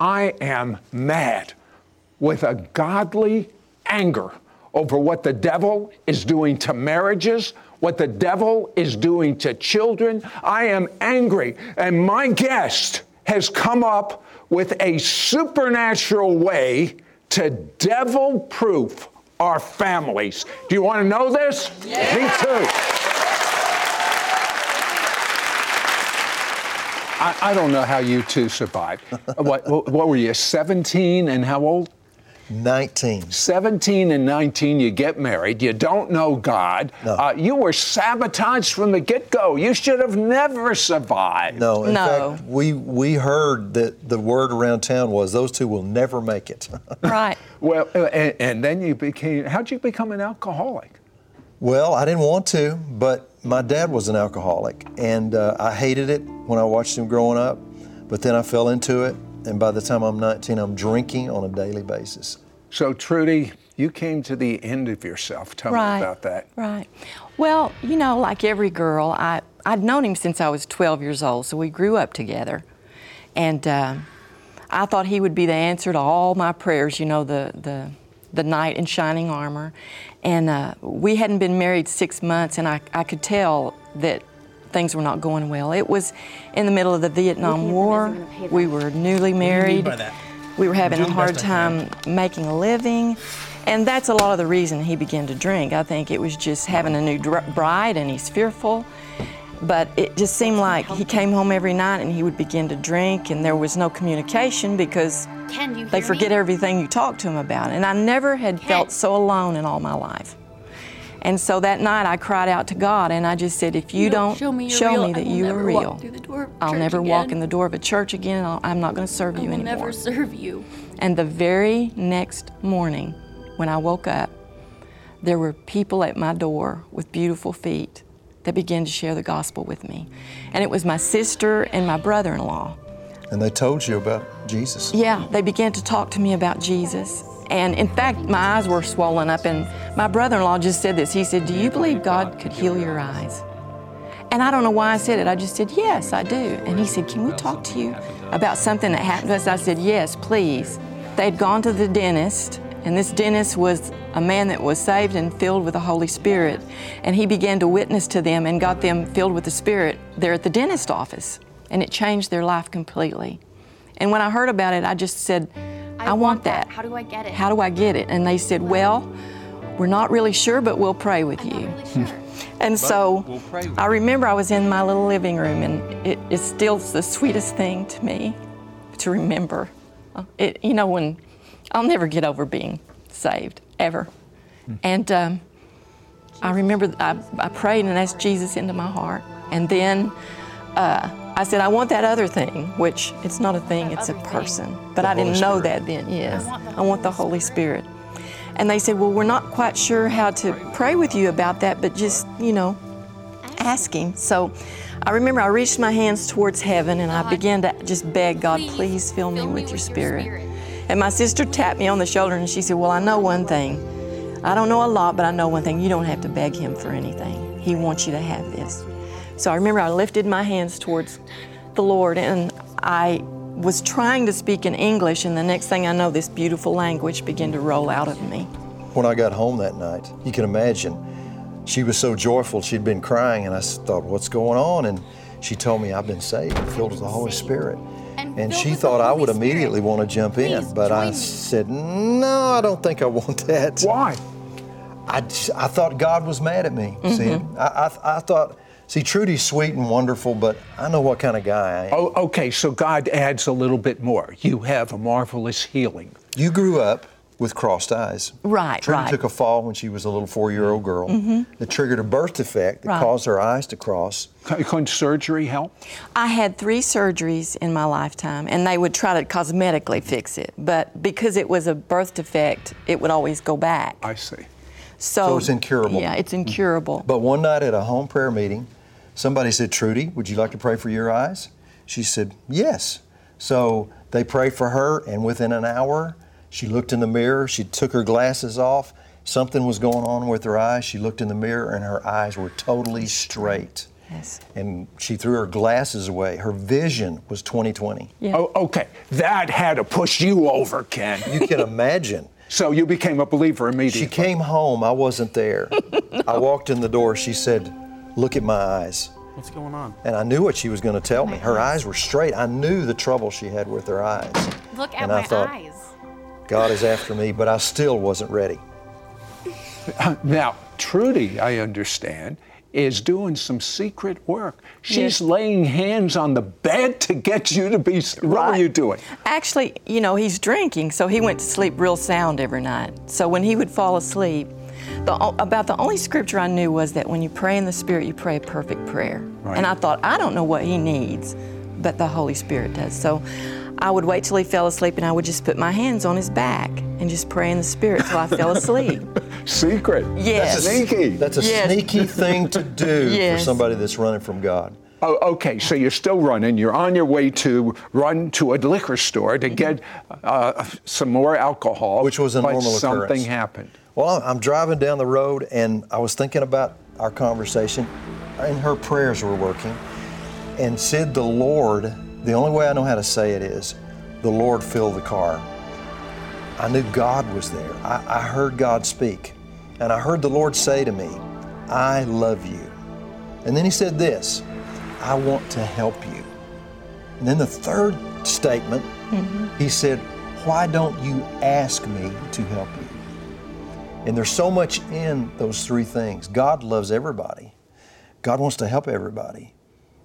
I am mad with a godly anger over what the devil is doing to marriages, what the devil is doing to children. I am angry, and my guest has come up with a supernatural way to devil proof our families. Do you want to know this? Me too. I, I don't know how you two survived. what, what, what were you, 17 and how old? 19. 17 and 19, you get married, you don't know God. No. Uh, you were sabotaged from the get go. You should have never survived. No, in No. fact, we we heard that the word around town was those two will never make it. Right. Well, uh, and, and then you became, how'd you become an alcoholic? Well, I didn't want to, but my dad was an alcoholic, and uh, I hated it when I watched him growing up. But then I fell into it, and by the time I'm 19, I'm drinking on a daily basis. So, Trudy, you came to the end of yourself. Tell right. me about that. Right. Well, you know, like every girl, I, I'd known him since I was 12 years old, so we grew up together. And uh, I thought he would be the answer to all my prayers, you know, the, the, the knight in shining armor. And uh, we hadn't been married six months, and I, I could tell that things were not going well. It was in the middle of the Vietnam War. We were newly married. by that? We were having a hard best I can. time making a living. And that's a lot of the reason he began to drink. I think it was just having a new dr- bride and he's fearful. But it just seemed like he came home every night and he would begin to drink, and there was no communication because Ken, you they forget me? everything you talk to them about. And I never had felt so alone in all my life. And so that night I cried out to God and I just said, if you, don't show me show real, me that you are real, walk through the door of I'll never walk again. in the door of a church again I'll, I'm not going to serve I you anymore. never serve you. And the very next morning, when I woke up, there were people at my door with beautiful feet that began to share the gospel with me. And it was my sister and my brother in law. And they told you about Jesus. Yeah, they began to talk to me about Jesus. And in fact, my eyes were swollen up, and my brother in law just said this. He said, Do you believe God could heal your eyes? And I don't know why I said it. I just said, Yes, I do. And he said, Can we talk to you about something that happened to us? I said, Yes, please. They'd gone to the dentist, and this dentist was a man that was saved and filled with the Holy Spirit. And he began to witness to them and got them filled with the Spirit there at the dentist office. And it changed their life completely. And when I heard about it, I just said, I, want that. How do I get it? How do I get it? And they said, Well, we're not really sure, but we'll pray with I'm not you. really sure. And so we'll I remember I was in my little living room, and it is still the sweetest thing to me to remember. Uh, It, you know, when I'll never get over being saved, ever. And um, I remember I, I prayed and asked Jesus into my heart. And then uh, I said, I want that other thing, which it's not a thing, it's a other thing. person. But The I didn't Holy know that then, yes. want the I want the Holy Spirit. And they said, Well, we're not quite sure how to pray with you about that, but just, you know, ask Him. So I remember I reached my hands towards heaven and I began to just beg God, please fill me with your spirit. And my sister tapped me on the shoulder and she said, Well, I know one thing. I don't know a lot, but I know one thing. You don't have to beg Him for anything. He wants you to have this. So I remember I lifted my hands towards the Lord and I was trying to speak in English, and the next thing I know, this beautiful language began to roll out of me. When I got home that night, you can imagine, she was so joyful, she'd been crying, and I thought, what's going on? And she told me, I've been saved, filled with the Holy. Spirit. And And she thought I would immediately want to jump in, but I said, no, I don't think I want that. Why? I, I thought God was mad at me. See, I, I, I thought, see, Trudy's sweet and wonderful, but I know what kind of guy I am. Oh, okay, so God adds a little bit more. You have a marvelous healing. You grew up with crossed eyes. Right, Trudy right. Mm-hmm. took a fall when she was a little four-year-old girl that triggered a birth defect that Right. caused her eyes to cross. C- Couldn't surgery help? I had three surgeries in my lifetime, and they would try to cosmetically fix it. But because it was a birth defect, it would always go back. I see. So, So it's incurable. Yeah, it's incurable. But one night at a home prayer meeting, somebody said, Trudy, would you like to pray for your eyes? She said, Yes. So they prayed for her, and within an hour, she looked in the mirror. She took her glasses off. Something was going on with her eyes. She looked in the mirror, and her eyes were totally straight. Yes. And she threw her glasses away. Her vision was 2020. Yeah. Oh, okay. That had to push you over, Ken. You can imagine. So you became a believer immediately. She came home. I wasn't there. I walked in the door. She said, Look at my eyes. What's going on? And I knew what she was going to tell me. Her eyes were straight. I knew the trouble she had with her eyes. Look at And my I thought, eyes. God is after me, but I still wasn't ready. Now, Trudy, I understand, is doing some secret work. She's Yes. laying hands on the bed to get you to be. What are you doing? Actually, you know, he's drinking, so he went to sleep real sound every night. So when he would fall asleep, the, about the only scripture I knew was that when you pray in the Spirit, you pray a perfect prayer. Right. And I thought, I don't know what he needs, but the Holy Spirit does. So I would wait till he fell asleep and I would just put my hands on his back and just pray in the Spirit till I fell asleep. Secret. Yes. Sneaky. That's a Yes. sneaky thing to do Yes. for somebody that's running from God. Oh, okay, so you're still running. You're on your way to run to a liquor store to get uh, some more alcohol, Which was a but normal something occurrence. happened. Well, I'm- I'm driving down the road and I was thinking about our conversation, and her prayers were working. And said, The Lord, the only way I know how to say it is, the Lord filled the car. I knew God was there. I, I heard God speak. And I heard the Lord say to me, I love you. And then He said this I want to help you. And then the third statement, mm-hmm. He said, Why don't you ask me to help you? And there's so much in those three things. God loves everybody. God wants to help everybody.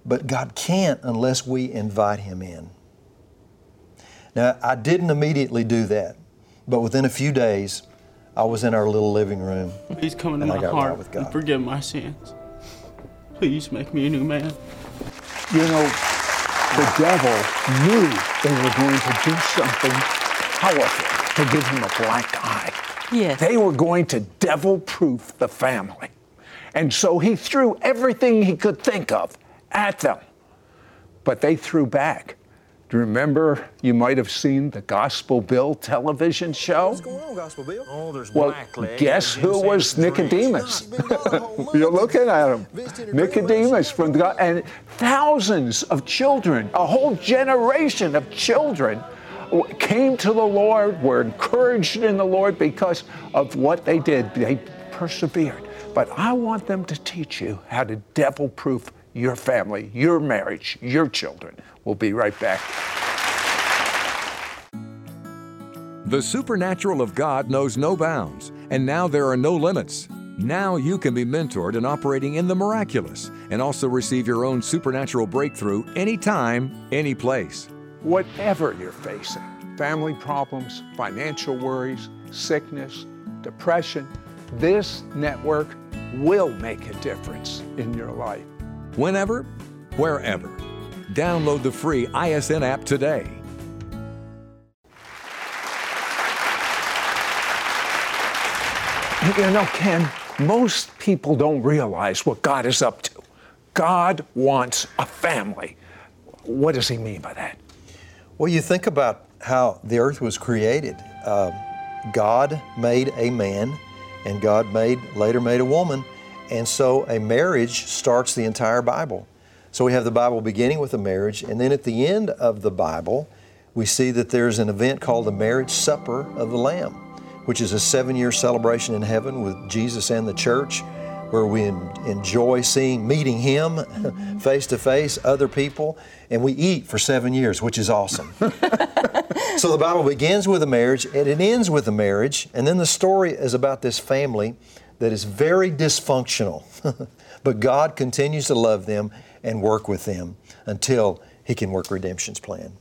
But God can't unless we invite Him in. Now, I didn't immediately do that, but within a few days, I was in our little living room. Please come into And I my got right heart with and God. forgive my sins. Please make me a new man. You know, the devil knew they were going to do something powerful to give him a black eye. Yes. They were going to devil proof the family. And so he threw everything he could think of at them. But they threw back. Do you remember you might have seen the Gospel Bill television show? What's going on, Gospel Bill? Oh, there's Well, guess who was Nicodemus? You're looking at him. Nicodemus from the, God- and thousands of children, a whole generation of children came to the Lord, were encouraged in the Lord because of what they did. They persevered. But I want them to teach you how to devil proof your family, your marriage, your children. We'll be right back. The supernatural of God knows no bounds, and now there are no limits. Now you can be mentored in operating in the miraculous and also receive your own supernatural breakthrough anytime, any place. whatever you're facing family problems, financial worries, sickness, depression this network will make a difference in your life. Whenever, wherever. Download the free ISN app today. You know, Ken, most people don't realize what God is up to. God wants a family. What does he mean by that? Well, you think about how the earth was created. Uh, God made a man, and God made later made a woman, and so a marriage starts the entire Bible. So we have the Bible beginning with a marriage, and then at the end of the Bible, we see that there's an event called the marriage supper of the Lamb, which is a seven-year celebration in heaven with Jesus and the church, where we enjoy seeing, meeting Him face to face, other people, and we eat for seven years, which is awesome. so the Bible begins with a marriage and it ends with a marriage, and then the story is about this family that is very dysfunctional. but God continues to love them and work with them until He can work redemption's plan.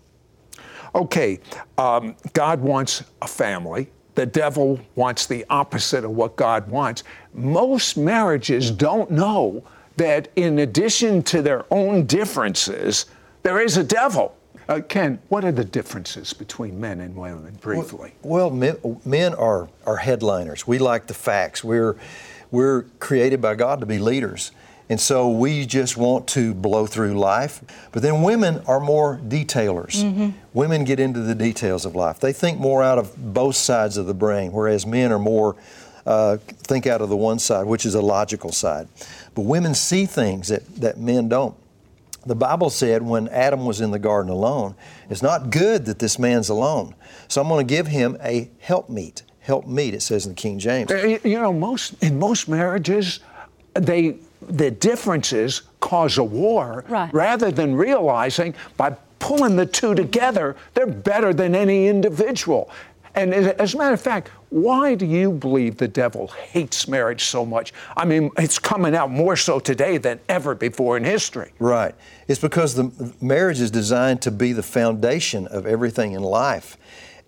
Okay, um, God wants a family. The devil wants the opposite of what God wants. Most marriages don't know that in addition to their own differences, there is a devil. Uh, Ken, what are the differences between men and women, briefly? Well, men, men are, are headliners. We like the facts. We're, we're created by God to be leaders. And so we just want to blow through life. But then women are more detailers. Women get into the details of life. They think more out of both sides of the brain, whereas men are more uh, think out of the one side, which is a logical side. But women see things that, that men don't. The Bible said when Adam was in the garden alone, it's not good that this man's alone. So I'm going to give him a helpmeet. Helpmeet, it says in the King James. Uh, You know, most in most marriages, they the differences cause a war Right. rather than realizing by pulling the two together, they're better than any individual. And as a matter of fact, why do you believe the devil hates marriage so much? I mean, it's coming out more so today than ever before in history. Right. It's because the marriage is designed to be the foundation of everything in life.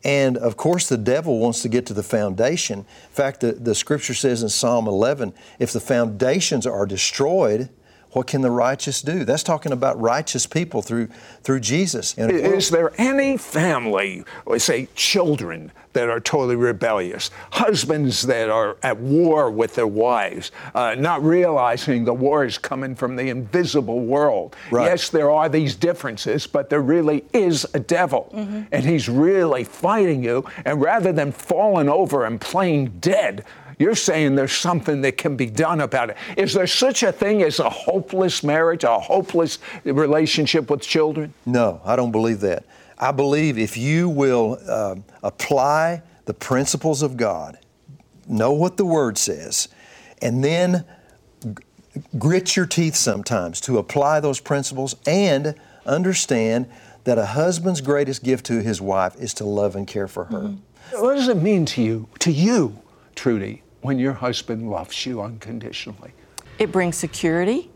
And of course, the devil wants to get to the foundation. In fact, the, the scripture says in Psalm 11 if the foundations are destroyed, what can the righteous do? That's talking about righteous people through, through Jesus. Is there any family, or say children, that are totally rebellious, husbands that are at war with their wives, uh, not realizing the war is coming from the invisible world? Right. Yes, there are these differences, but there really is a devil, and he's really fighting you. And rather than falling over and playing dead, you're saying there's something that can be done about it. Is there such a thing as a hopeless marriage, a hopeless relationship with children? No, I don't believe that. I believe if you will um apply the principles of God, know what the Word says, and then g- grit your teeth sometimes to apply those principles and understand that a husband's greatest gift to his wife is to love and care for her. What does it mean to you, to you, Trudy, when your husband loves you unconditionally? It brings security.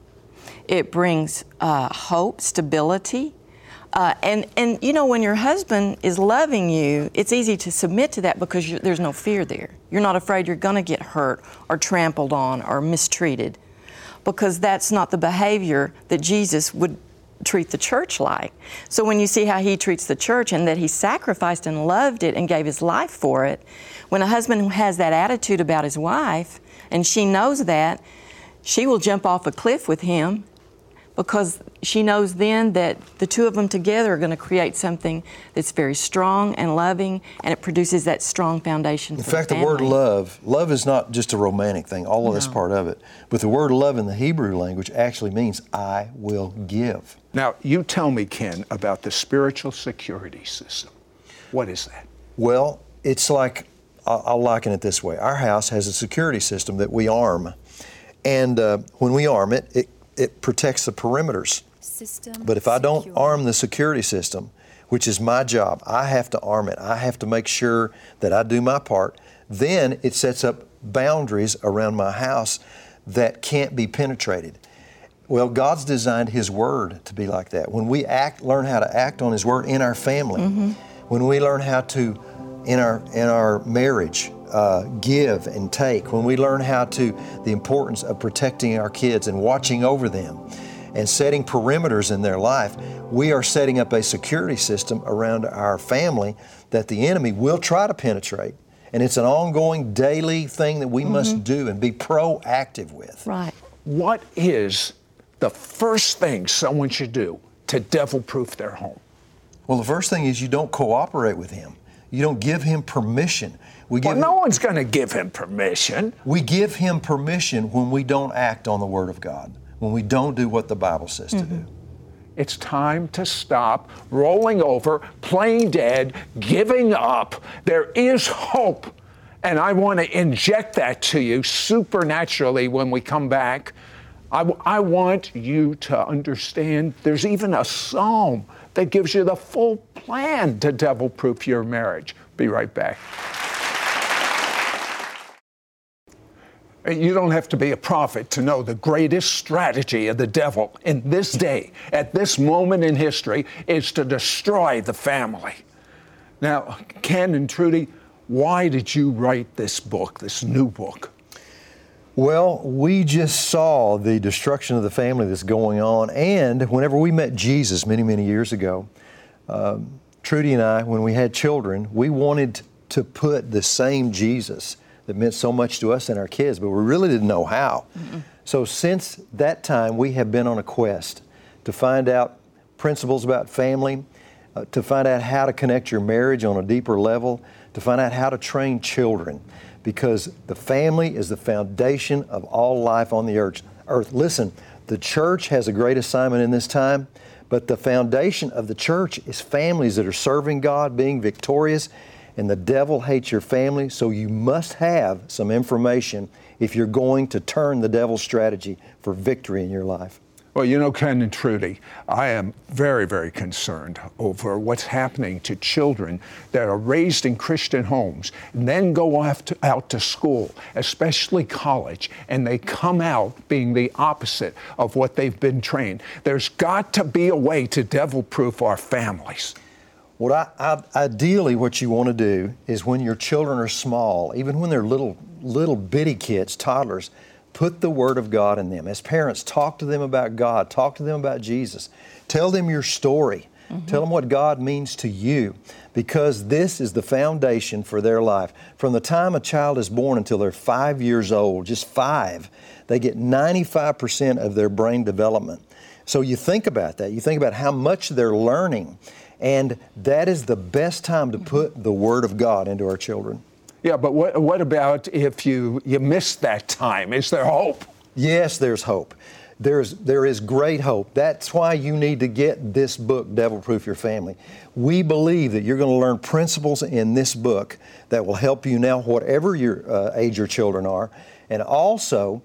It brings uh, hope, stability. Uh, and, and you know, when your husband is loving you, it's easy to submit to that because you, there's no fear there. You're not afraid you're going to get hurt or trampled on or mistreated because that's not the behavior that Jesus would treat the church like. So when you see how he treats the church and that he sacrificed and loved it and gave his life for it, when a husband has that attitude about his wife and she knows that, she will jump off a cliff with him because she knows then that the two of them together are going to create something that's very strong and loving and it produces that strong foundation In for fact, the family. word love, love is not just a romantic thing, all of that's No. part of it. But the word love in the Hebrew language actually means I will give. Now, you tell me, Ken, about the spiritual security system. What is that? Well, it's like, I'll liken it this way Our house has a security system that we arm. And uh, when we arm it, it, it protects the perimeters. System But if I don't secure. arm the security system, which is my job, I have to arm it. I have to make sure that I do my part. Then it sets up boundaries around my house that can't be penetrated. Well, God's designed His Word to be like that. When we act, learn how to act on His Word in our family, when we learn how to, in our in our marriage, uh, give and take, when we learn how to the importance of protecting our kids and watching over them, and setting perimeters in their life, we are setting up a security system around our family that the enemy will try to penetrate. And it's an ongoing daily thing that we must do and be proactive with. Right. What is the first thing someone should do to devil proof their home? Well, the first thing is you don't cooperate with him. You don't give him permission. We give, Well, no one's going to give him permission. we give him permission when we don't act on the Word of God, when we don't do what the Bible says to do. Mm-hmm. It's time to stop rolling over, playing dead, giving up. There is hope. And I want to inject that to you supernaturally when we come back. I, I want you to understand there's even a psalm that gives you the full plan to devil proof your marriage. Be right back. You don't have to be a prophet to know the greatest strategy of the devil in this day, at this moment in history, is to destroy the family. Now, Ken and Trudy, why did you write this book, this new book? Well, we just saw the destruction of the family that's going on. And whenever we met Jesus many, many years ago, um, Trudy and I, when we had children, we wanted to put the same Jesus that meant so much to us and our kids, but we really didn't know how. Mm-mm. So since that time, we have been on a quest to find out principles about family, uh, to find out how to connect your marriage on a deeper level, to find out how to train children, because the family is the foundation of all life on the earth. Earth. Listen, the church has a great assignment in this time, but the foundation of the church is families that are serving God, being victorious, and the devil hates your family, so you must have some information if you're going to turn the devil's strategy for victory in your life. Well, you know, Ken and Trudy, I am very, very concerned over what's happening to children that are raised in Christian homes and then go off to, out to school, especially college, and they come out being the opposite of what they've been trained. There's got to be a way to devil proof our families. What I, I, ideally, what you want to do is when your children are small, even when they're little, little bitty kids, toddlers, put the Word of God in them. As parents, talk to them about God, talk to them about Jesus, tell them your story, mm-hmm. tell them what God means to you, because this is the foundation for their life. From the time a child is born until they're five years old, just five, they get 95% of their brain development. So you think about that. You think about how much they're learning. And that is the best time to put the Word of God into our children. Yeah, but what, what about if you, you miss that time? Is there hope? Yes, there's hope. There's, there is great hope. That's why you need to get this book, Devil Proof Your Family. We believe that you're going to learn principles in this book that will help you now, whatever your uh, age your children are, and also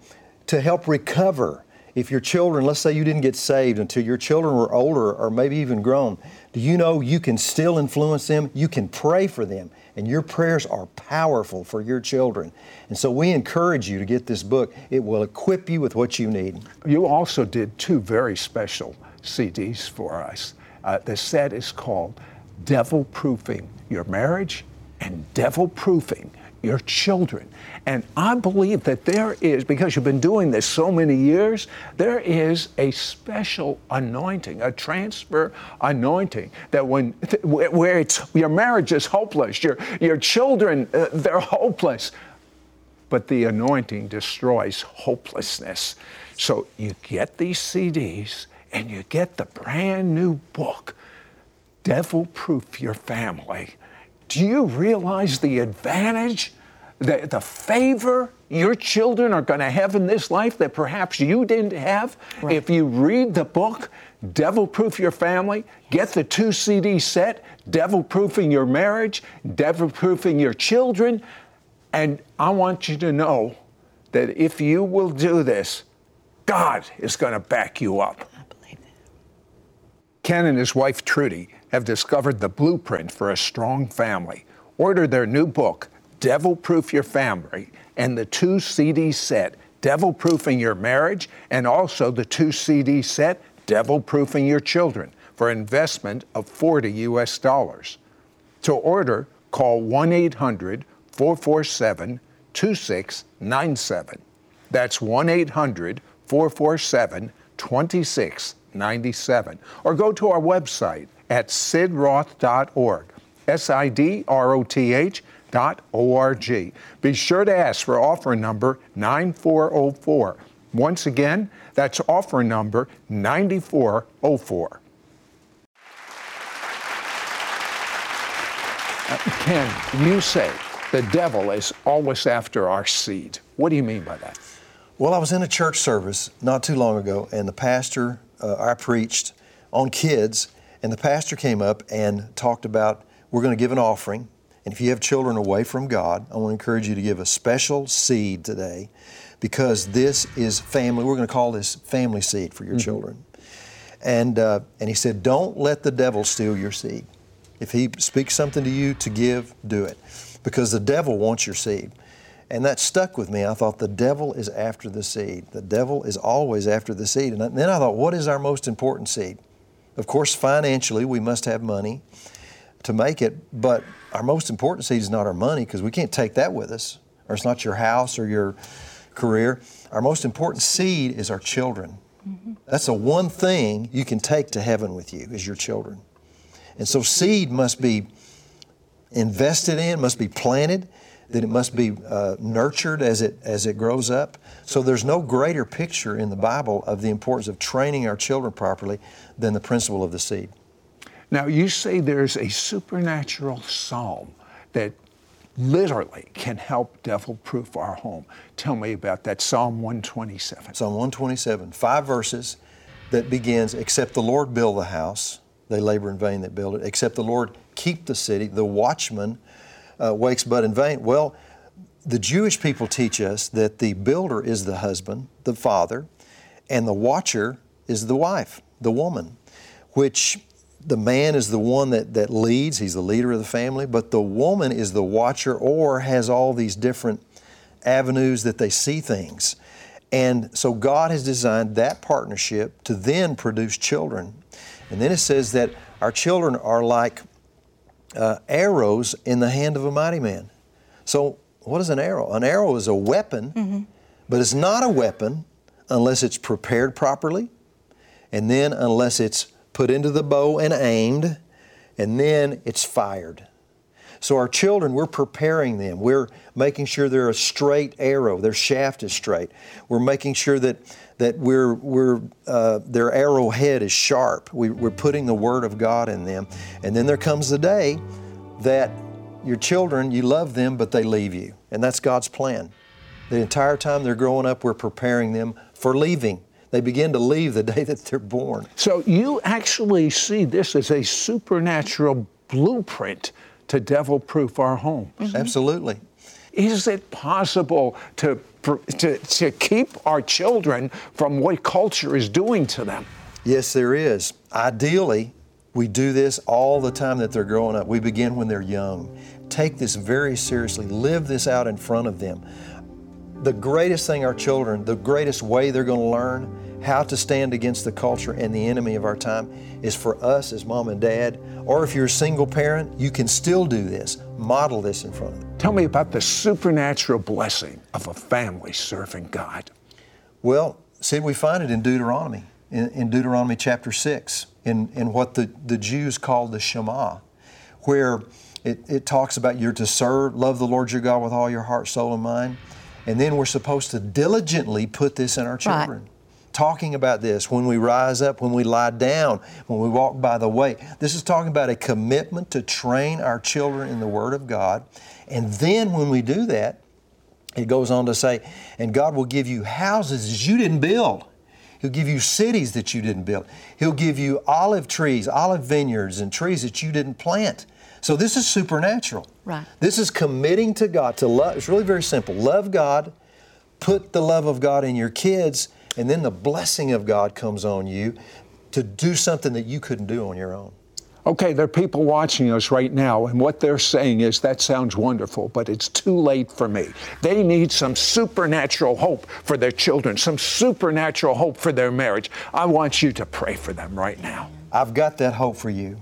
to help recover. If your children, let's say you didn't get saved until your children were older or maybe even grown, do you know you can still influence them? You can pray for them, and your prayers are powerful for your children. And so we encourage you to get this book. It will equip you with what you need. You also did two very special CDs for us. Uh, the set is called Devil Proofing Your Marriage and Devil Proofing Your Children. And I believe that there is, because you've been doing this so many years, there is a special anointing, a transfer anointing that when, where it's, your marriage is hopeless, your, your children, uh, they're hopeless, but the anointing destroys hopelessness. So you get these CDs and you get the brand new book, Devil Proof Your Family. Do you realize the advantage? the, the favor your children are going to have in this life that perhaps you didn't have right. if you read the book devil proof your family get the two cd set devil proofing your marriage devil proofing your children and i want you to know that if you will do this god is going to back you up i believe that ken and his wife trudy have discovered the blueprint for a strong family order their new book Devil Proof Your Family and the two CD set, Devil Proofing Your Marriage, and also the two CD set, Devil Proofing Your Children, for investment of 40 US dollars. To order, call 1 800 447 2697. That's 1 800 447 2697. Or go to our website at sidroth.org. S I D R O T H dot org. Be sure to ask for offer number 9404. Once again, that's offer number 9404. Uh, Ken, you say the devil is always after our seed. What do you mean by that? Well, I was in a church service not too long ago, and the pastor, uh, I preached on kids, and the pastor came up and talked about we're going to give an offering And if you have children away from God, I want to encourage you to give a special seed today because this is family. We're going to call this family seed for your children. And, uh, and he said, Don't let the devil steal your seed. If he speaks something to you to give, do it. Because the devil wants your seed. And that stuck with me. I thought the devil is after the seed. The devil is always after the seed. And then I thought, what is our most important seed? Of course, financially, we must have money to make it, but our most important seed is not our money because we can't take that with us, or it's not your house or your career. Our most important seed is our children. Mm-hmm. That's the one thing you can take to heaven with you is your children. And so seed must be invested in, must be planted, that it must be uh, nurtured as it as it grows up. So there's no greater picture in the Bible of the importance of training our children properly than the principle of the seed. Now, you say there's a supernatural psalm that literally can help devil proof our home. Tell me about that, Psalm 127. Psalm 127, five verses that begins, Except the Lord build the house, they labor in vain that build it. Except the Lord keep the city, the watchman uh, wakes but in vain. Well, the Jewish people teach us that the builder is the husband, the father, and the watcher is the wife, the woman, which the man is the one that, that leads, he's the leader of the family, but the woman is the watcher or has all these different avenues that they see things. And so God has designed that partnership to then produce children. And then it says that our children are like uh, arrows in the hand of a mighty man. So, what is an arrow? An arrow is a weapon, but it's not a weapon unless it's prepared properly, and then unless it's put into the bow and aimed, and then it's fired. So, our children, we're preparing them. We're making sure they're a straight arrow, their shaft is straight. We're making sure that, that we're, we're, uh, their arrowhead is sharp. We, we're putting the Word of God in them. And then there comes the day that your children, you love them, but they leave you. And that's God's plan. The entire time they're growing up, we're preparing them for leaving. They begin to leave the day that they're born. So you actually see this as a supernatural blueprint to devil proof our home. Absolutely. Is it possible to, to, to keep our children from what culture is doing to them? Yes, there is. Ideally, we do this all the time that they're growing up. We begin when they're young. Take this very seriously, live this out in front of them. The greatest thing our children, the greatest way they're going to learn how to stand against the culture and the enemy of our time is for us as mom and dad. Or if you're a single parent, you can still do this. Model this in front of them. Tell me about the supernatural blessing of a family serving God. Well, see, we find it in Deuteronomy, in, in Deuteronomy chapter 6, in, in what the, the Jews called the Shema, where it, it talks about you're to serve, love the Lord your God with all your heart, soul, and mind. And then we're supposed to diligently put this in our children. Talking about this when we rise up, when we lie down, when we walk by the way. This is talking about a commitment to train our children in the Word of God. And then when we do that, it goes on to say, and God will give you houses you didn't build. He'll give you cities that you didn't build. He'll give you olive trees, olive vineyards, and trees that you didn't plant. So this is supernatural. Right. This is committing to God to love. It's really very simple. Love God, put the love of God in your kids, and then the blessing of God comes on you to do something that you couldn't do on your own. Okay, there are people watching us right now, and what they're saying is that sounds wonderful, but it's too late for me. They need some supernatural hope for their children, some supernatural hope for their marriage. I want you to pray for them right now. I've got that hope for you.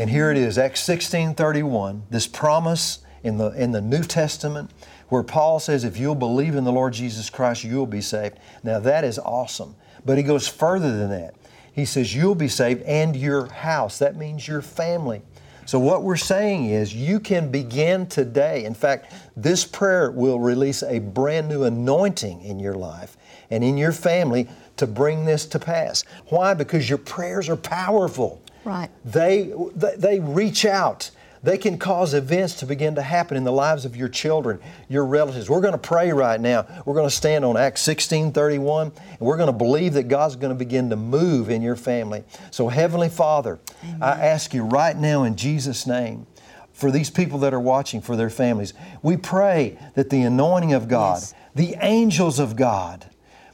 And here it is, Acts 16:31, this promise in the in the New Testament where Paul says if you'll believe in the Lord Jesus Christ, you'll be saved. Now that is awesome. But he goes further than that. He says you'll be saved and your house. That means your family. So what we're saying is you can begin today. In fact, this prayer will release a brand new anointing in your life and in your family to bring this to pass. Why? Because your prayers are powerful. Right. They, they, they reach out. They can cause events to begin to happen in the lives of your children, your relatives. We're going to pray right now. We're going to stand on Acts 16 31, and we're going to believe that God's going to begin to move in your family. So, Heavenly Father, I ask you right now in Jesus' name, for these people that are watching, for their families. We pray that the anointing of God, Yes. the angels of God,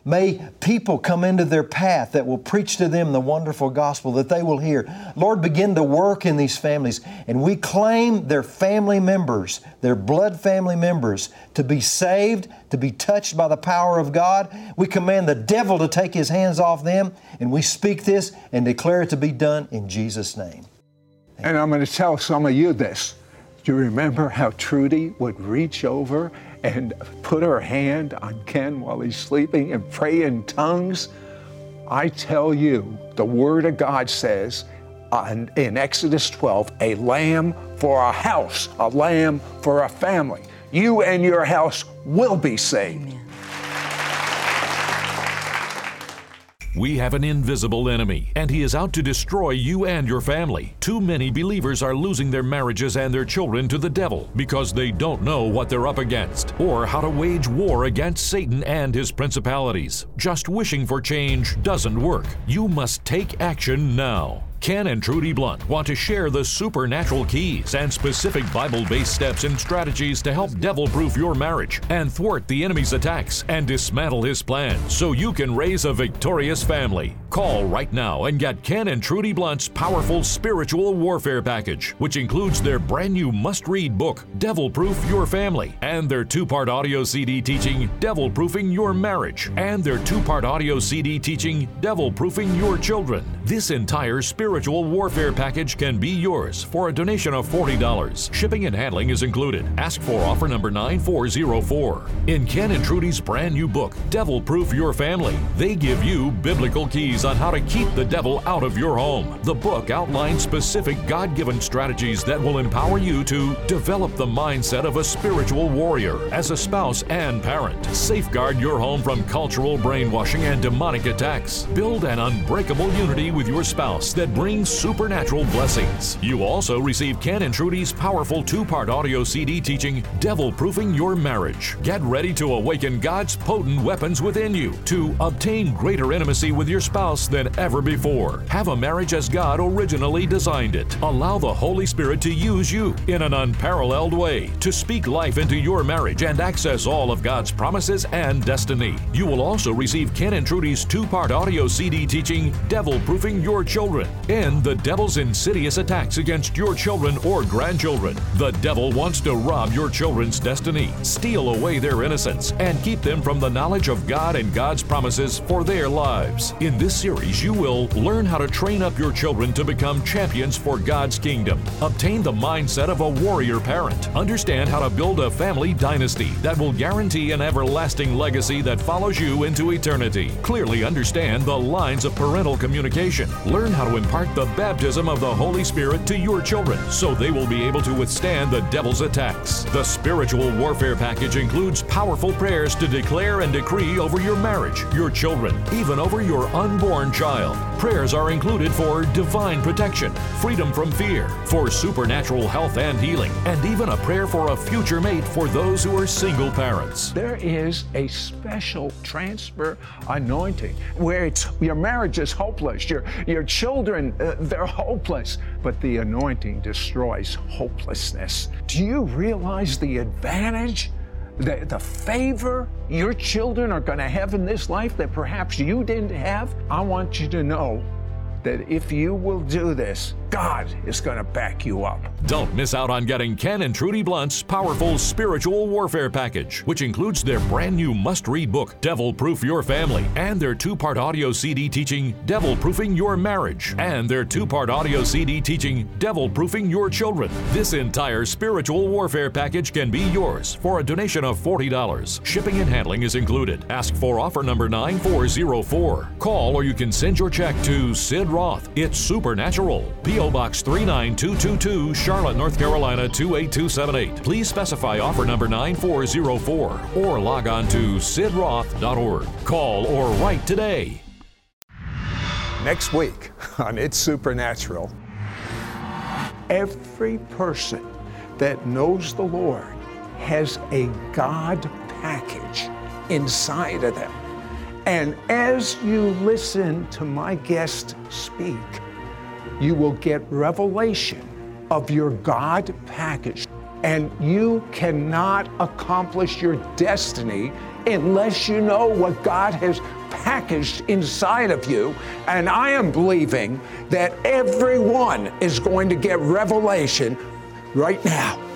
May people come into their path that will preach to them the wonderful gospel that they will hear. Lord, begin to work in these families. And we claim their family members, their blood family members, to be saved, to be touched by the power of God. We command the devil to take his hands off them. And we speak this and declare it to be done in Jesus' name. And I'm going to tell some of you this. Do you remember how Trudy would reach over and put her hand on Ken while he's sleeping and pray in tongues? I tell you, the Word of God says uh, on, in Exodus 12, a lamb for a house, a lamb for a family. You and your house will be saved. We have an invisible enemy, and he is out to destroy you and your family. Too many believers are losing their marriages and their children to the devil because they don't know what they're up against or how to wage war against Satan and his principalities. Just wishing for change doesn't work. You must take action now. Ken and Trudy Blount want to share the supernatural keys and specific Bible based steps and strategies to help devil proof your marriage and thwart the enemy's attacks and dismantle his plans so you can raise a victorious family. Call right now and get Ken and Trudy Blount's powerful spiritual warfare package, which includes their brand new must read book, Devil Proof Your Family, and their two part audio CD teaching, Devil Proofing Your Marriage, and their two part audio CD teaching, Devil Proofing Your Children. This entire spiritual warfare package can be yours for a donation of $40. Shipping and handling is included. Ask for offer number 9404. In Ken and Trudy's brand new book, Devil Proof Your Family, they give you biblical keys on how to keep the devil out of your home. The book outlines specific God given strategies that will empower you to develop the mindset of a spiritual warrior as a spouse and parent, safeguard your home from cultural brainwashing and demonic attacks, build an unbreakable unity with your spouse that brings supernatural blessings. You also receive Ken and Trudy's powerful two part audio CD teaching, Devil Proofing Your Marriage. Get ready to awaken God's potent weapons within you to obtain greater intimacy with your spouse than ever before. Have a marriage as God originally designed it. Allow the Holy Spirit to use you in an unparalleled way to speak life into your marriage and access all of God's promises and destiny. You will also receive Ken and Trudy's two part audio CD teaching, Devil Proofing Your Children. In the devil's insidious attacks against your children or grandchildren, the devil wants to rob your children's destiny, steal away their innocence, and keep them from the knowledge of God and God's promises for their lives. In this series, you will learn how to train up your children to become champions for God's kingdom, obtain the mindset of a warrior parent, understand how to build a family dynasty that will guarantee an everlasting legacy that follows you into eternity, clearly understand the lines of parental communication, learn how to impart the baptism of the Holy Spirit to your children so they will be able to withstand the devil's attacks. The spiritual warfare package includes powerful prayers to declare and decree over your marriage, your children, even over your unborn child. Prayers are included for divine protection, freedom from fear, for supernatural health and healing, and even a prayer for a future mate for those who are single parents. There is a special transfer anointing where it's your marriage is hopeless, your your children uh, they're hopeless, but the anointing destroys hopelessness. Do you realize the advantage? The, the favor your children are going to have in this life that perhaps you didn't have? I want you to know that if you will do this, God is going to back you up. Don't miss out on getting Ken and Trudy Blount's powerful spiritual warfare package, which includes their brand new must read book, Devil Proof Your Family, and their two part audio CD teaching, Devil Proofing Your Marriage, and their two part audio CD teaching, Devil Proofing Your Children. This entire spiritual warfare package can be yours for a donation of $40. Shipping and handling is included. Ask for offer number 9404. Call or you can send your check to Sid Roth. It's Supernatural. P.O. Box 39222, Charlotte, North Carolina 28278. Please specify offer number 9404 or log on to sidroth.org. Call or write today. Next week on It's Supernatural, every person that knows the Lord has a God package inside of them. And as you listen to my guest speak, you will get revelation of your God package. And you cannot accomplish your destiny unless you know what God has packaged inside of you. And I am believing that everyone is going to get revelation right now